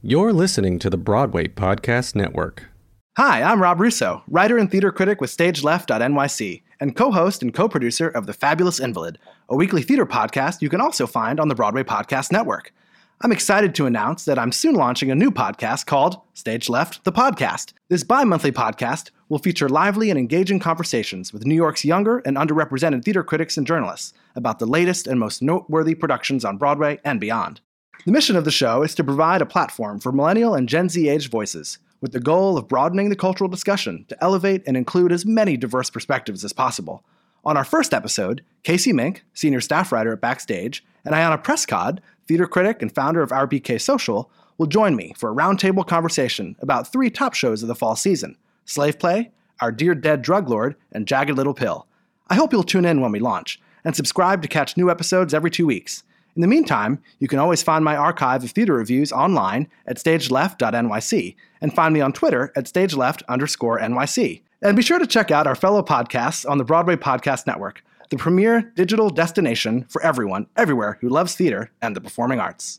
You're listening to the Broadway Podcast Network. Hi, I'm Rob Russo, writer and theater critic with StageLeft.nyc, and co host and co producer of The Fabulous Invalid, a weekly theater podcast you can also find on the Broadway Podcast Network. I'm excited to announce that I'm soon launching a new podcast called Stage Left, the Podcast. This bi monthly podcast will feature lively and engaging conversations with New York's younger and underrepresented theater critics and journalists about the latest and most noteworthy productions on Broadway and beyond. The mission of the show is to provide a platform for millennial and Gen Z age voices, with the goal of broadening the cultural discussion to elevate and include as many diverse perspectives as possible. On our first episode, Casey Mink, senior staff writer at Backstage, and Ayanna Prescott, theater critic and founder of RBK Social, will join me for a roundtable conversation about three top shows of the fall season Slave Play, Our Dear Dead Drug Lord, and Jagged Little Pill. I hope you'll tune in when we launch, and subscribe to catch new episodes every two weeks. In the meantime, you can always find my archive of theater reviews online at stageleft.nyc and find me on Twitter at stageleft underscore NYC. And be sure to check out our fellow podcasts on the Broadway Podcast Network, the premier digital destination for everyone, everywhere who loves theater and the performing arts.